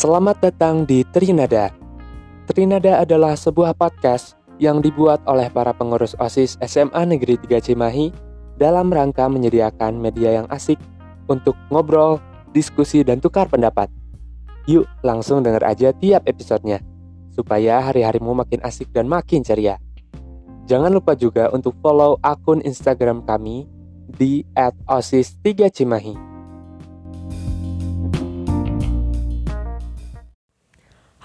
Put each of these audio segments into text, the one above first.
Selamat datang di Trinada. Trinada adalah sebuah podcast yang dibuat oleh para pengurus OSIS SMA Negeri 3 Cimahi dalam rangka menyediakan media yang asik untuk ngobrol, diskusi, dan tukar pendapat. Yuk langsung denger aja tiap episodenya, supaya hari-harimu makin asik dan makin ceria. Jangan lupa juga untuk follow akun Instagram kami di @osis3cimahi.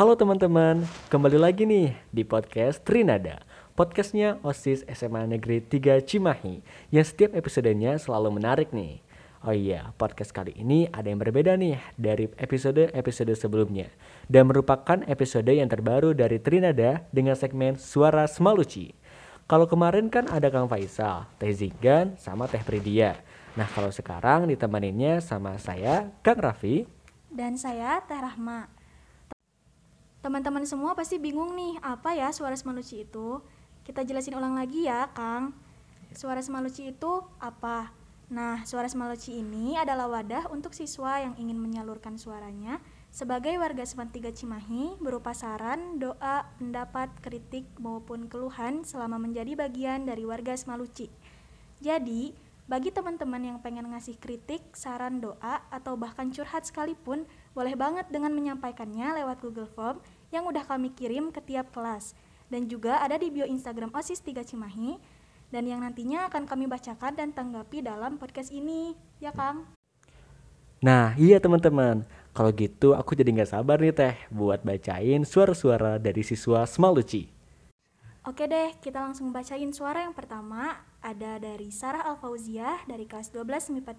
Halo teman-teman, kembali lagi nih di podcast Trinada. Podcastnya OSIS SMA Negeri 3 Cimahi Yang setiap episodenya selalu menarik nih. Oh iya, podcast kali ini ada yang berbeda nih dari episode-episode sebelumnya Dan merupakan episode yang terbaru dari Trinada dengan segmen Suara Semaluci. Kalau kemarin kan ada Kang Faisal, Teh Zigan, sama Teh Pridia. Nah kalau sekarang ditemaninnya sama saya, Kang Raffi. Dan saya Teh Rahma Teman-teman semua pasti bingung nih, apa ya suara semaluci itu? Kita jelasin ulang lagi ya, Kang. Suara semaluci itu apa? Nah, suara semaluci ini adalah wadah untuk siswa yang ingin menyalurkan suaranya sebagai warga Sepan Tiga Cimahi berupa saran, doa, pendapat, kritik, maupun keluhan selama menjadi bagian dari warga Semaluci. Jadi, bagi teman-teman yang pengen ngasih kritik, saran, doa, atau bahkan curhat sekalipun, boleh banget dengan menyampaikannya lewat Google Form yang udah kami kirim ke tiap kelas dan juga ada di bio Instagram OSIS 3 Cimahi dan yang nantinya akan kami bacakan dan tanggapi dalam podcast ini. Ya, Kang? Nah, iya teman-teman. Kalau gitu aku jadi nggak sabar nih teh buat bacain suara-suara dari siswa Semaluci. Oke deh, kita langsung bacain suara yang pertama. Ada dari Sarah Alfauziah dari kelas 12 MIPA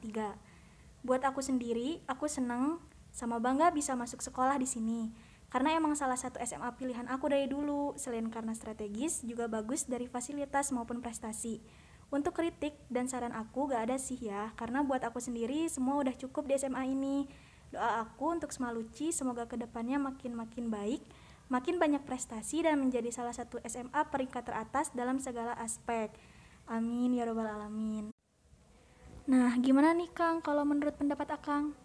3. Buat aku sendiri, aku seneng sama bangga bisa masuk sekolah di sini. Karena emang salah satu SMA pilihan aku dari dulu, selain karena strategis, juga bagus dari fasilitas maupun prestasi. Untuk kritik dan saran aku gak ada sih ya, karena buat aku sendiri semua udah cukup di SMA ini. Doa aku untuk Semaluci semoga ke depannya makin-makin baik, makin banyak prestasi dan menjadi salah satu SMA peringkat teratas dalam segala aspek. Amin ya robbal alamin. Nah, gimana nih Kang kalau menurut pendapat Akang?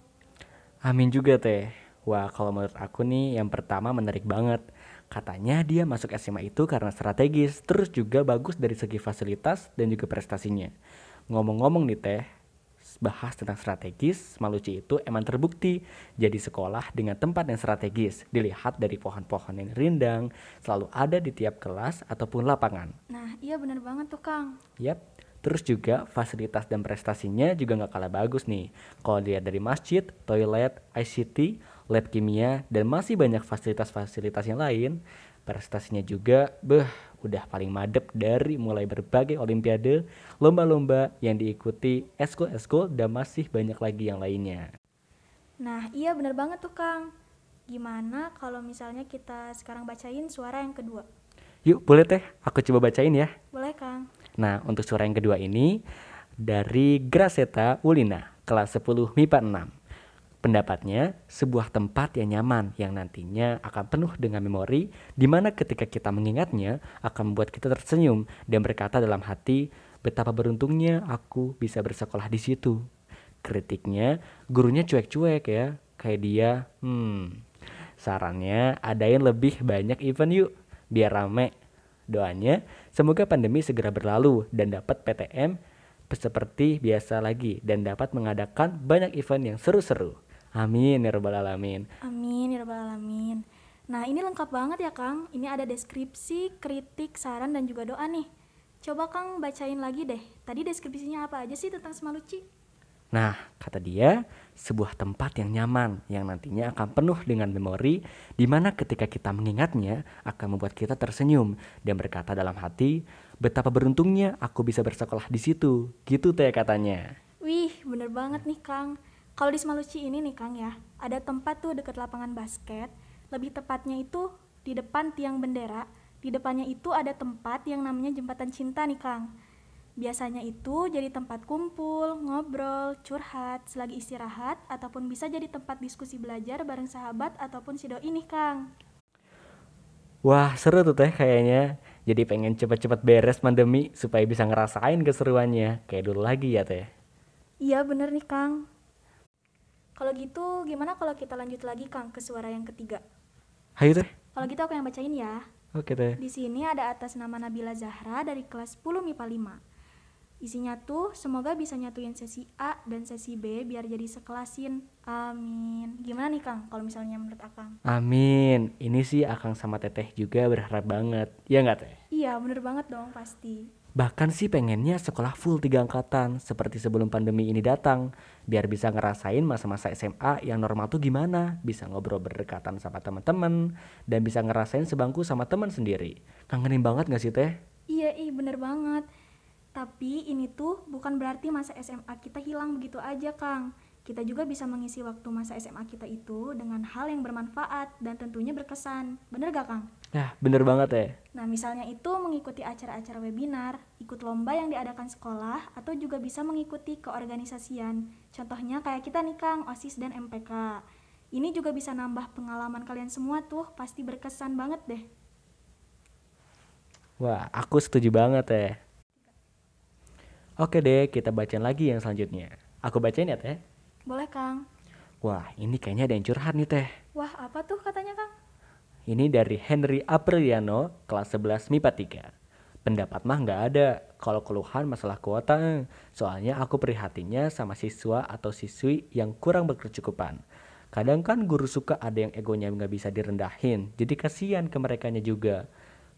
Amin juga teh. Wah kalau menurut aku nih yang pertama menarik banget. Katanya dia masuk SMA itu karena strategis, terus juga bagus dari segi fasilitas dan juga prestasinya. Ngomong-ngomong nih teh, bahas tentang strategis, Maluci itu emang terbukti jadi sekolah dengan tempat yang strategis. Dilihat dari pohon-pohon yang rindang, selalu ada di tiap kelas ataupun lapangan. Nah, iya bener banget tuh Kang. Yap, Terus juga fasilitas dan prestasinya juga nggak kalah bagus nih. Kalau dilihat dari masjid, toilet, ICT, lab kimia, dan masih banyak fasilitas-fasilitas yang lain, prestasinya juga beh udah paling madep dari mulai berbagai olimpiade, lomba-lomba yang diikuti eskul-eskul dan masih banyak lagi yang lainnya. Nah, iya bener banget tuh Kang. Gimana kalau misalnya kita sekarang bacain suara yang kedua? Yuk, boleh teh, aku coba bacain ya. Boleh. Nah, untuk suara yang kedua ini dari Graceta Ulina, kelas 10 MIPA 6. Pendapatnya, sebuah tempat yang nyaman yang nantinya akan penuh dengan memori di mana ketika kita mengingatnya akan membuat kita tersenyum dan berkata dalam hati, betapa beruntungnya aku bisa bersekolah di situ. Kritiknya, gurunya cuek-cuek ya, kayak dia, hmm, sarannya adain lebih banyak event yuk, biar rame. Doanya, semoga pandemi segera berlalu dan dapat PTM seperti biasa lagi dan dapat mengadakan banyak event yang seru-seru. Amin ya rabbal alamin. Amin ya rabbal alamin. Nah, ini lengkap banget ya, Kang. Ini ada deskripsi, kritik, saran dan juga doa nih. Coba Kang bacain lagi deh. Tadi deskripsinya apa aja sih tentang Semaluci? Nah, kata dia, sebuah tempat yang nyaman yang nantinya akan penuh dengan memori di mana ketika kita mengingatnya akan membuat kita tersenyum dan berkata dalam hati, betapa beruntungnya aku bisa bersekolah di situ. Gitu teh katanya. Wih, bener banget nih Kang. Kalau di Semaluci ini nih Kang ya, ada tempat tuh dekat lapangan basket, lebih tepatnya itu di depan tiang bendera. Di depannya itu ada tempat yang namanya jembatan cinta nih Kang Biasanya itu jadi tempat kumpul, ngobrol, curhat, selagi istirahat, ataupun bisa jadi tempat diskusi belajar bareng sahabat ataupun si doi nih Kang. Wah seru tuh teh kayaknya. Jadi pengen cepet-cepet beres pandemi supaya bisa ngerasain keseruannya. Kayak dulu lagi ya teh. Iya bener nih Kang. Kalau gitu gimana kalau kita lanjut lagi Kang ke suara yang ketiga? Hayu teh. Kalau gitu aku yang bacain ya. Oke teh. Di sini ada atas nama Nabila Zahra dari kelas 10 MIPA 5. Isinya tuh semoga bisa nyatuin sesi A dan sesi B biar jadi sekelasin. Amin. Gimana nih Kang kalau misalnya menurut Akang? Amin. Ini sih Akang sama Teteh juga berharap banget. Ya nggak Teh? Iya, bener banget dong pasti. Bahkan sih pengennya sekolah full tiga angkatan seperti sebelum pandemi ini datang biar bisa ngerasain masa-masa SMA yang normal tuh gimana, bisa ngobrol berdekatan sama teman-teman dan bisa ngerasain sebangku sama teman sendiri. Kangenin banget gak sih teh? Iya, ih bener banget. Tapi ini tuh bukan berarti masa SMA kita hilang begitu aja, Kang. Kita juga bisa mengisi waktu masa SMA kita itu dengan hal yang bermanfaat dan tentunya berkesan. Bener gak, Kang? Ya bener banget ya. Nah, misalnya itu mengikuti acara-acara webinar, ikut lomba yang diadakan sekolah, atau juga bisa mengikuti keorganisasian. Contohnya kayak kita nih, Kang, OSIS dan MPK. Ini juga bisa nambah pengalaman kalian semua tuh, pasti berkesan banget deh. Wah aku setuju banget ya. Oke deh kita bacain lagi yang selanjutnya. Aku bacain ya teh. Boleh, Kang? Wah ini kayaknya ada yang curhat nih teh. Wah, apa tuh katanya, Kang? Ini dari Henry Apriliano, kelas 11 MIPA 3. Pendapat mah nggak ada kalau keluhan masalah kuota. eh. Soalnya aku prihatinnya sama siswa atau siswi yang kurang berkecukupan. Kadang kan guru suka ada yang egonya nggak bisa direndahin. Jadi kasihan ke merekanya juga.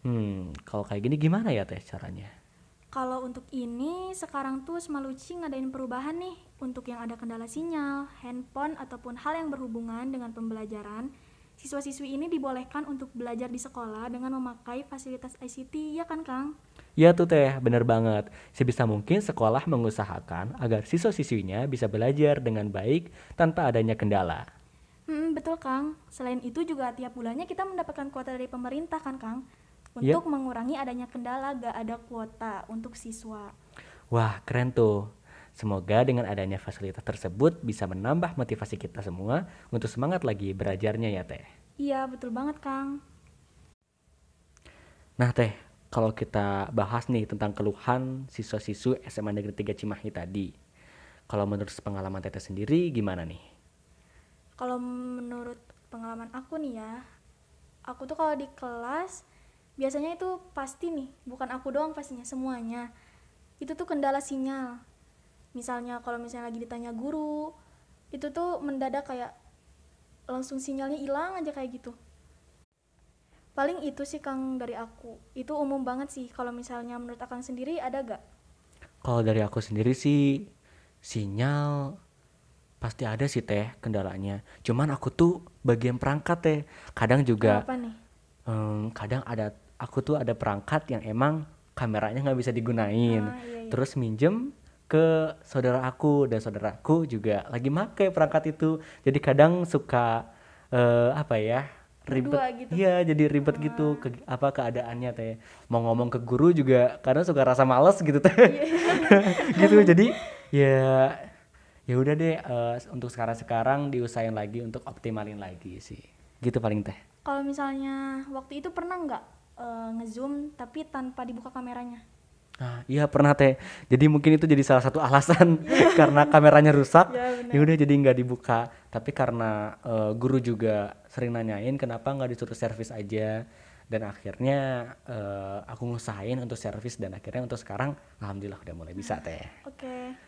Hmm, kalau kayak gini gimana ya teh caranya? Kalau untuk ini, sekarang tuh Semaluci ngadain perubahan nih untuk yang ada kendala sinyal, handphone, ataupun hal yang berhubungan dengan pembelajaran. Siswa-siswi ini dibolehkan untuk belajar di sekolah dengan memakai fasilitas ICT, ya kan Kang? Ya tuh teh, bener banget. Sebisa mungkin sekolah mengusahakan agar siswa-siswinya bisa belajar dengan baik tanpa adanya kendala. Hmm, betul Kang. Selain itu juga tiap bulannya kita mendapatkan kuota dari pemerintah kan Kang? Yap. Untuk mengurangi adanya kendala gak ada kuota untuk siswa. Wah, keren tuh. Semoga dengan adanya fasilitas tersebut bisa menambah motivasi kita semua untuk semangat lagi belajarnya ya teh. Iya, betul banget Kang. Nah teh, kalau kita bahas nih tentang keluhan siswa-siswi SMA Negeri 3 Cimahi tadi. Kalau menurut pengalaman teteh sendiri gimana nih? Kalau menurut pengalaman aku nih ya, aku tuh kalau di kelas biasanya itu pasti nih, bukan aku doang pastinya, semuanya. Itu tuh kendala sinyal. Misalnya kalau misalnya lagi ditanya guru, itu tuh mendadak kayak langsung sinyalnya hilang aja kayak gitu. Paling itu sih Kang dari aku. Itu umum banget sih. Kalau misalnya menurut Akang sendiri ada gak? Kalau dari aku sendiri sih sinyal pasti ada sih teh kendalanya. Cuman aku tuh bagian perangkat teh. Kadang juga Apa nih? em, kadang ada aku tuh ada perangkat yang emang kameranya nggak bisa digunain. Ah, iya, iya. Terus minjem ke saudara aku dan saudaraku juga lagi make perangkat itu. Jadi kadang suka eh, apa ya? ribet gitu. iya jadi ribet gitu ke, apa keadaannya teh mau ngomong ke guru juga kadang suka rasa males gitu teh Iya. gitu jadi ya ya udah deh eh, untuk sekarang sekarang diusahain lagi untuk optimalin lagi sih gitu paling teh Kalau misalnya waktu itu pernah nggak eh, ngezoom tapi tanpa dibuka kameranya? nah iya pernah teh jadi mungkin itu jadi salah satu alasan karena kameranya rusak Ya, benar. ya udah jadi nggak dibuka tapi karena eh, guru juga sering nanyain kenapa nggak disuruh servis aja dan akhirnya eh, aku ngusahain untuk servis dan akhirnya untuk sekarang alhamdulillah udah mulai bisa teh Oke.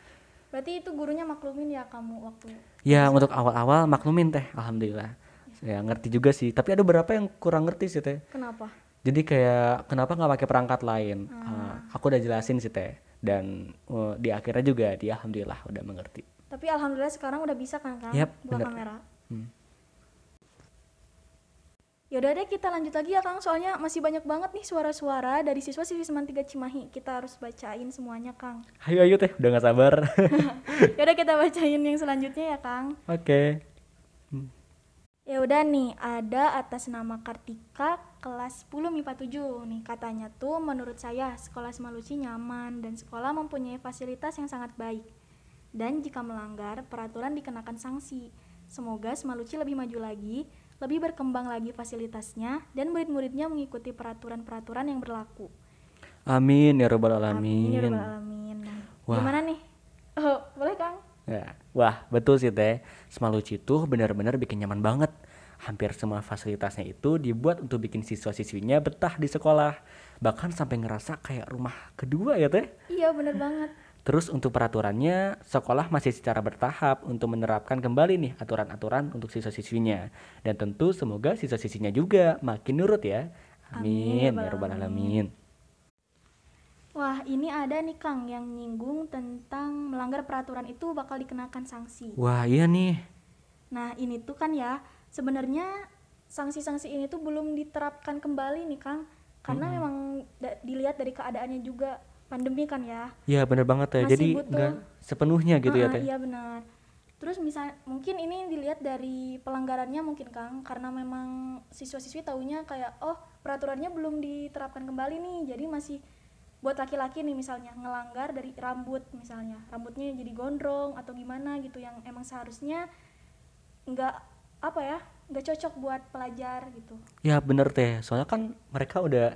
Berarti itu gurunya maklumin ya kamu waktu Ya untuk awal-awal maklumin teh, alhamdulillah. Saya ngerti juga sih, tapi ada beberapa yang kurang ngerti sih teh. kenapa? Jadi kayak kenapa nggak pakai perangkat lain? Ah, aku udah jelasin sih teh, dan uh, di akhirnya juga dia alhamdulillah udah mengerti. Tapi alhamdulillah sekarang udah bisa kan Kang Yap, buka bener. kamera. Hmm. Yaudah deh kita lanjut lagi ya Kang soalnya masih banyak banget nih suara-suara dari siswa-siswi Seman 3 Cimahi. Kita harus bacain semuanya Kang. Ayo ayo teh, udah nggak sabar. Yaudah kita bacain yang selanjutnya ya Kang. Oke. Ya udah nih, ada atas nama Kartika kelas 10 MIPA 7 nih. Katanya tuh menurut saya sekolah Semaluci nyaman dan sekolah mempunyai fasilitas yang sangat baik. Dan jika melanggar, peraturan dikenakan sanksi. Semoga Semaluci lebih maju lagi, lebih berkembang lagi fasilitasnya dan murid-muridnya mengikuti peraturan-peraturan yang berlaku. Amin ya robbal Amin ya alamin. rabbal alamin. Nah, Wah. Gimana nih? Oh, boleh Kang? Ya, wah betul sih teh. Semaluci itu benar-benar bikin nyaman banget. Hampir semua fasilitasnya itu dibuat untuk bikin siswa-siswinya betah di sekolah. Bahkan sampai ngerasa kayak rumah kedua ya teh. Iya bener banget. Terus untuk peraturannya, sekolah masih secara bertahap untuk menerapkan kembali nih aturan-aturan untuk siswa-siswinya. Dan tentu semoga siswa-siswinya juga makin nurut ya. Amin, Amin, ya rabbal alamin. Wah ini ada nih Kang yang nyinggung tentang melanggar peraturan itu bakal dikenakan sanksi. Wah, iya nih. Nah ini tuh kan ya sebenarnya sanksi-sanksi ini tuh belum diterapkan kembali nih Kang karena memang da- dilihat dari keadaannya juga pandemi kan ya. Iya, bener banget ya. Masih Jadi butuh. nggak sepenuhnya gitu ya Ah, teh. Iya benar. Terus misal mungkin ini dilihat dari pelanggarannya mungkin Kang karena memang siswa-siswi taunya kayak oh peraturannya belum diterapkan kembali nih jadi masih buat laki-laki nih misalnya ngelanggar dari rambut misalnya rambutnya jadi gondrong atau gimana gitu yang emang seharusnya nggak apa ya nggak cocok buat pelajar gitu Ya bener teh, soalnya kan mereka udah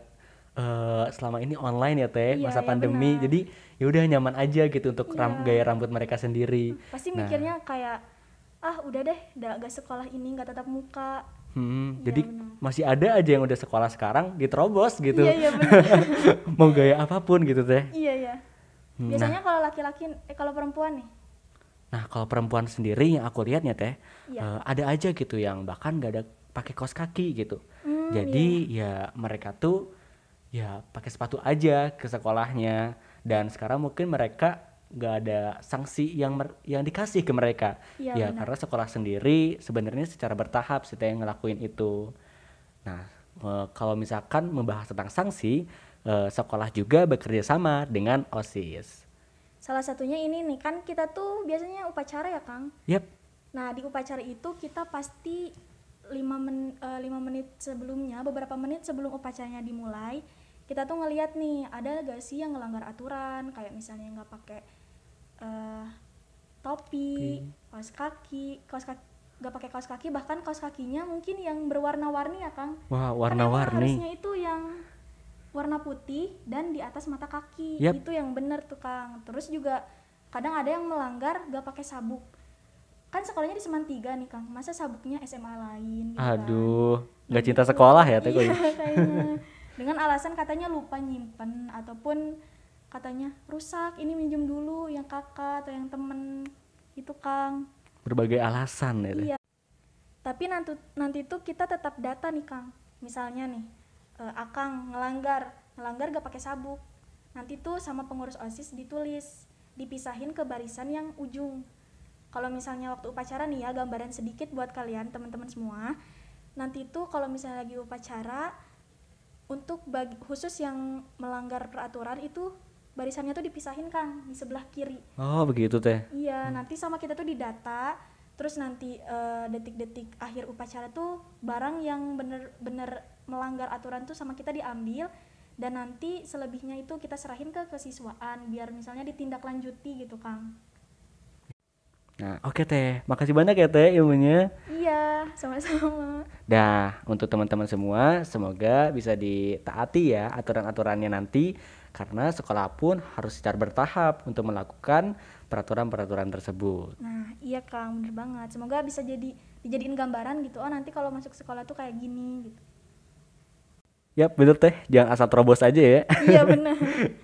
eh, selama ini online ya teh Iya, masa iya, pandemi, benar. jadi ya udah nyaman aja gitu untuk ram- Iya. gaya rambut mereka sendiri. pasti Nah. mikirnya kayak ah udah deh nggak nggak sekolah ini nggak tatap muka Hmm, Iya, jadi benar. masih ada aja yang udah sekolah sekarang diterobos gitu, iya iya mau gaya apa pun gitu teh. iya iya Hmm, biasanya kalau laki-laki eh kalau perempuan nih Nah kalau perempuan sendiri yang aku lihatnya teh Iya. eh, ada aja gitu yang bahkan gak ada pakai kaos kaki gitu. Hmm, Jadi ya mereka tuh ya pakai sepatu aja ke sekolahnya dan sekarang mungkin mereka gak ada sanksi yang mer- yang dikasih ke mereka. Iya, ya benar. karena sekolah sendiri sebenarnya secara bertahap sih teh yang ngelakuin itu. Nah eh, kalau misalkan membahas tentang sanksi, eh, sekolah juga bekerja sama dengan OSIS. Salah satunya ini nih kan kita tuh biasanya upacara ya Kang. Yap, Nah di upacara itu kita pasti 5 men, lima menit sebelumnya, beberapa menit sebelum upacaranya dimulai, kita tuh ngeliat nih ada gak sih yang ngelanggar aturan, kayak misalnya nggak pakai eh, topi, kaos kaki, kaos kaki nggak pakai kaos kaki, bahkan kaos kakinya mungkin yang berwarna-warni ya Kang. wah warna-warni. Harusnya itu yang warna putih dan di atas mata kaki. Yap. Itu yang bener tuh Kang. Terus juga kadang ada yang melanggar gak pakai sabuk. Kan sekolahnya di Seman 3 nih Kang. Masa sabuknya SMA lain gitu kan. Aduh, nggak Yang cinta sekolah ya teh kok Iya kayaknya. Dengan alasan katanya lupa nyimpen ataupun katanya rusak ini minjem dulu yang kakak atau yang temen itu Kang. berbagai alasan ya. Iya. Tapi nanti nanti tuh kita tetap data nih Kang. Misalnya nih, eh, Akang ngelanggar, ngelanggar gak pakai sabuk. Nanti tuh sama pengurus OSIS ditulis, dipisahin ke barisan yang ujung. Kalau misalnya waktu upacara nih ya, gambaran sedikit buat kalian teman-teman semua. Nanti tuh kalau misalnya lagi upacara untuk bagi khusus yang melanggar peraturan itu barisannya tuh dipisahin Kang di sebelah kiri. Oh begitu teh. Iya, nanti sama kita tuh didata, terus nanti eh, detik-detik akhir upacara tuh barang yang bener-bener melanggar aturan tuh sama kita diambil dan nanti selebihnya itu kita serahin ke kesiswaan biar misalnya ditindaklanjuti gitu, Kang. Nah oke teh, makasih banyak ya teh ilmunya. Iya, sama-sama. Dah untuk teman-teman semua, semoga bisa ditaati ya aturan-aturannya nanti karena sekolah pun harus secara bertahap untuk melakukan peraturan-peraturan tersebut. Nah, iya Kang, bener banget. Semoga bisa jadi dijadiin gambaran gitu. Oh, nanti kalau masuk sekolah tuh kayak gini gitu. Yap bener teh, jangan asal terobos aja ya. iya, bener.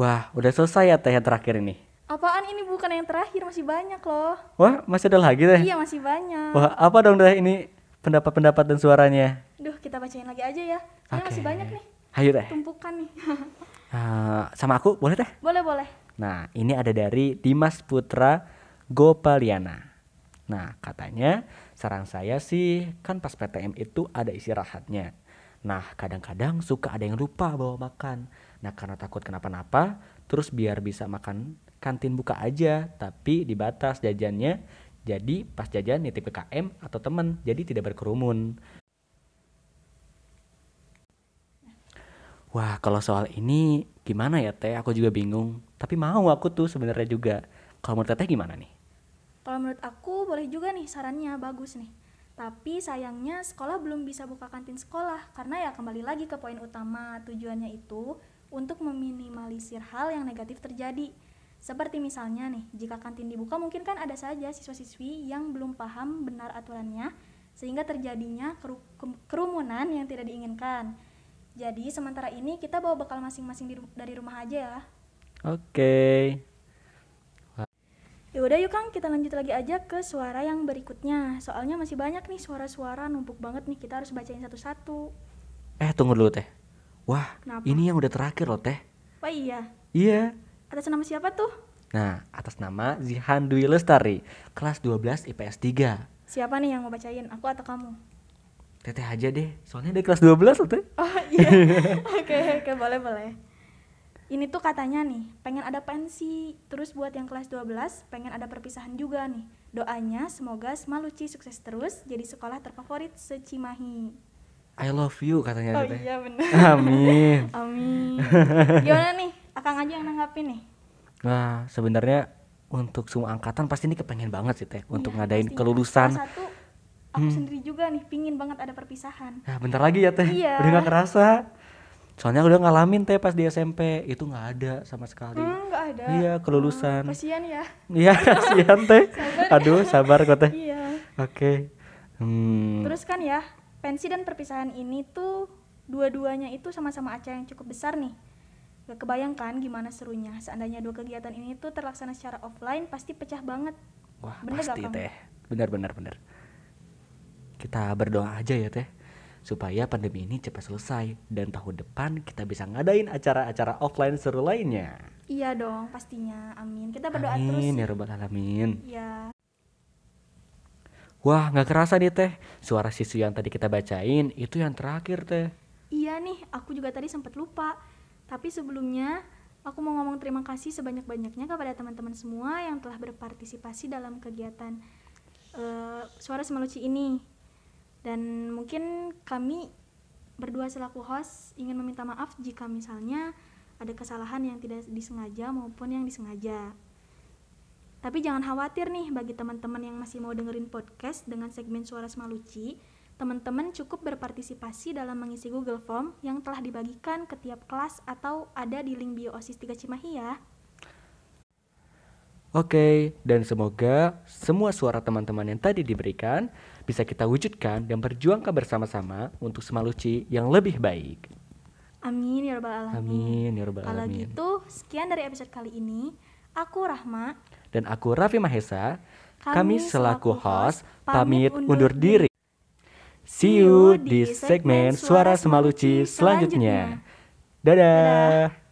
Wah udah selesai ya teh yang terakhir ini. Apaan ini bukan yang terakhir, masih banyak loh. Wah masih ada lagi teh. Iya, masih banyak. Wah apa dong teh ini pendapat-pendapat dan suaranya? Duh, kita bacain lagi aja ya. Soalnya masih Oke. banyak nih, Ayo teh. tumpukan nih. Eh, sama aku boleh teh? boleh, boleh. Nah, ini ada dari Dimas Putra Gopaliana. Nah, katanya saran saya sih kan pas PTM itu ada istirahatnya. Nah, kadang-kadang suka ada yang lupa bawa makan. Nah, karena takut kenapa-napa, terus biar bisa makan kantin buka aja, tapi dibatas jajannya. Jadi pas jajan nitip ke KM atau teman, jadi tidak berkerumun. Wah, kalau soal ini gimana ya Teh? Aku juga bingung. Tapi mau aku tuh sebenarnya juga. Kalau menurut Teteh gimana nih? Kalau menurut aku boleh juga nih sarannya bagus nih. Tapi sayangnya sekolah belum bisa buka kantin sekolah karena ya kembali lagi ke poin utama tujuannya itu untuk meminimalisir hal yang negatif terjadi. Seperti misalnya nih, jika kantin dibuka mungkin kan ada saja siswa-siswi yang belum paham benar aturannya sehingga terjadinya keru- kerumunan yang tidak diinginkan. Jadi sementara ini kita bawa bekal masing-masing dari rumah aja ya. Oke. Ya udah yuk Kang, kita lanjut lagi aja ke suara yang berikutnya. Soalnya masih banyak nih suara-suara numpuk banget nih, kita harus bacain satu-satu. Eh tunggu dulu teh. Wah, Kenapa? ini yang udah terakhir loh teh. Wah iya, Iya. atas nama siapa tuh? Nah, atas nama Zihan Dwi Lestari, kelas 12 IPS 3. Siapa nih yang mau bacain? Aku atau kamu? Teteh aja deh, soalnya dia kelas 12 loh teh. Oh iya, oke oke boleh boleh. Ini tuh katanya nih, pengen ada pensi. Terus buat yang kelas 12, pengen ada perpisahan juga nih. Doanya semoga Semaluci sukses terus jadi sekolah terfavorit se-Cimahi. I love you katanya Oh teteh. iya bener. Amin. Amin. Gimana nih? Akang aja yang nanggapin nih. Nah, sebenarnya untuk semua angkatan pasti ini kepengen banget sih teh untuk Iya, ngadain pastinya. kelulusan. Salah satu, aku sendiri juga nih pingin banget ada perpisahan. Nah, bentar lagi ya teh. Iya. Udah gak kerasa. Soalnya udah ngalamin teh pas di SMP, itu nggak ada sama sekali. Hmm, nggak ada. Iya, kelulusan. Oh, kasihan ya. Iya, kasihan teh. Sabar. Aduh, sabar kok teh. Iya. Oke. Hmm. Terus kan ya, pensi dan perpisahan ini tuh dua-duanya itu sama-sama acara yang cukup besar nih. Gak kebayangkan gimana serunya. Seandainya dua kegiatan ini tuh terlaksana secara offline pasti pecah banget. Wah, Bener gak, pasti teh. Benar benar benar. Kita berdoa aja ya teh supaya pandemi ini cepat selesai dan tahun depan kita bisa ngadain acara-acara offline seru lainnya. Iya dong, pastinya. Amin. Kita berdoa terus. Amin ya robbal alamin. Iya. Wah, nggak kerasa nih teh. Suara siswi yang tadi kita bacain itu yang terakhir teh. Iya nih, aku juga tadi sempat lupa. Tapi sebelumnya, aku mau ngomong terima kasih sebanyak-banyaknya kepada teman-teman semua yang telah berpartisipasi dalam kegiatan eh, Suara Semaluci ini. Dan mungkin kami berdua selaku host ingin meminta maaf jika misalnya ada kesalahan yang tidak disengaja maupun yang disengaja. Tapi jangan khawatir nih bagi teman-teman yang masih mau dengerin podcast dengan segmen Suara Semaluci, teman-teman cukup berpartisipasi dalam mengisi Google Form yang telah dibagikan ke tiap kelas atau ada di link bio OSIS 3 Cimahi ya. Oke, dan semoga semua suara teman-teman yang tadi diberikan bisa kita wujudkan dan berjuangkan bersama-sama untuk Semaluci yang lebih baik. Amin ya rabbal alamin. Amin ya Kalau alamin. gitu, sekian dari episode kali ini. Aku Rahma. Dan aku Raffi Mahesa. Kami Kami selaku host pamit undur undur diri. See you di segmen Suara Semaluci selanjutnya. Dadah. Dadah.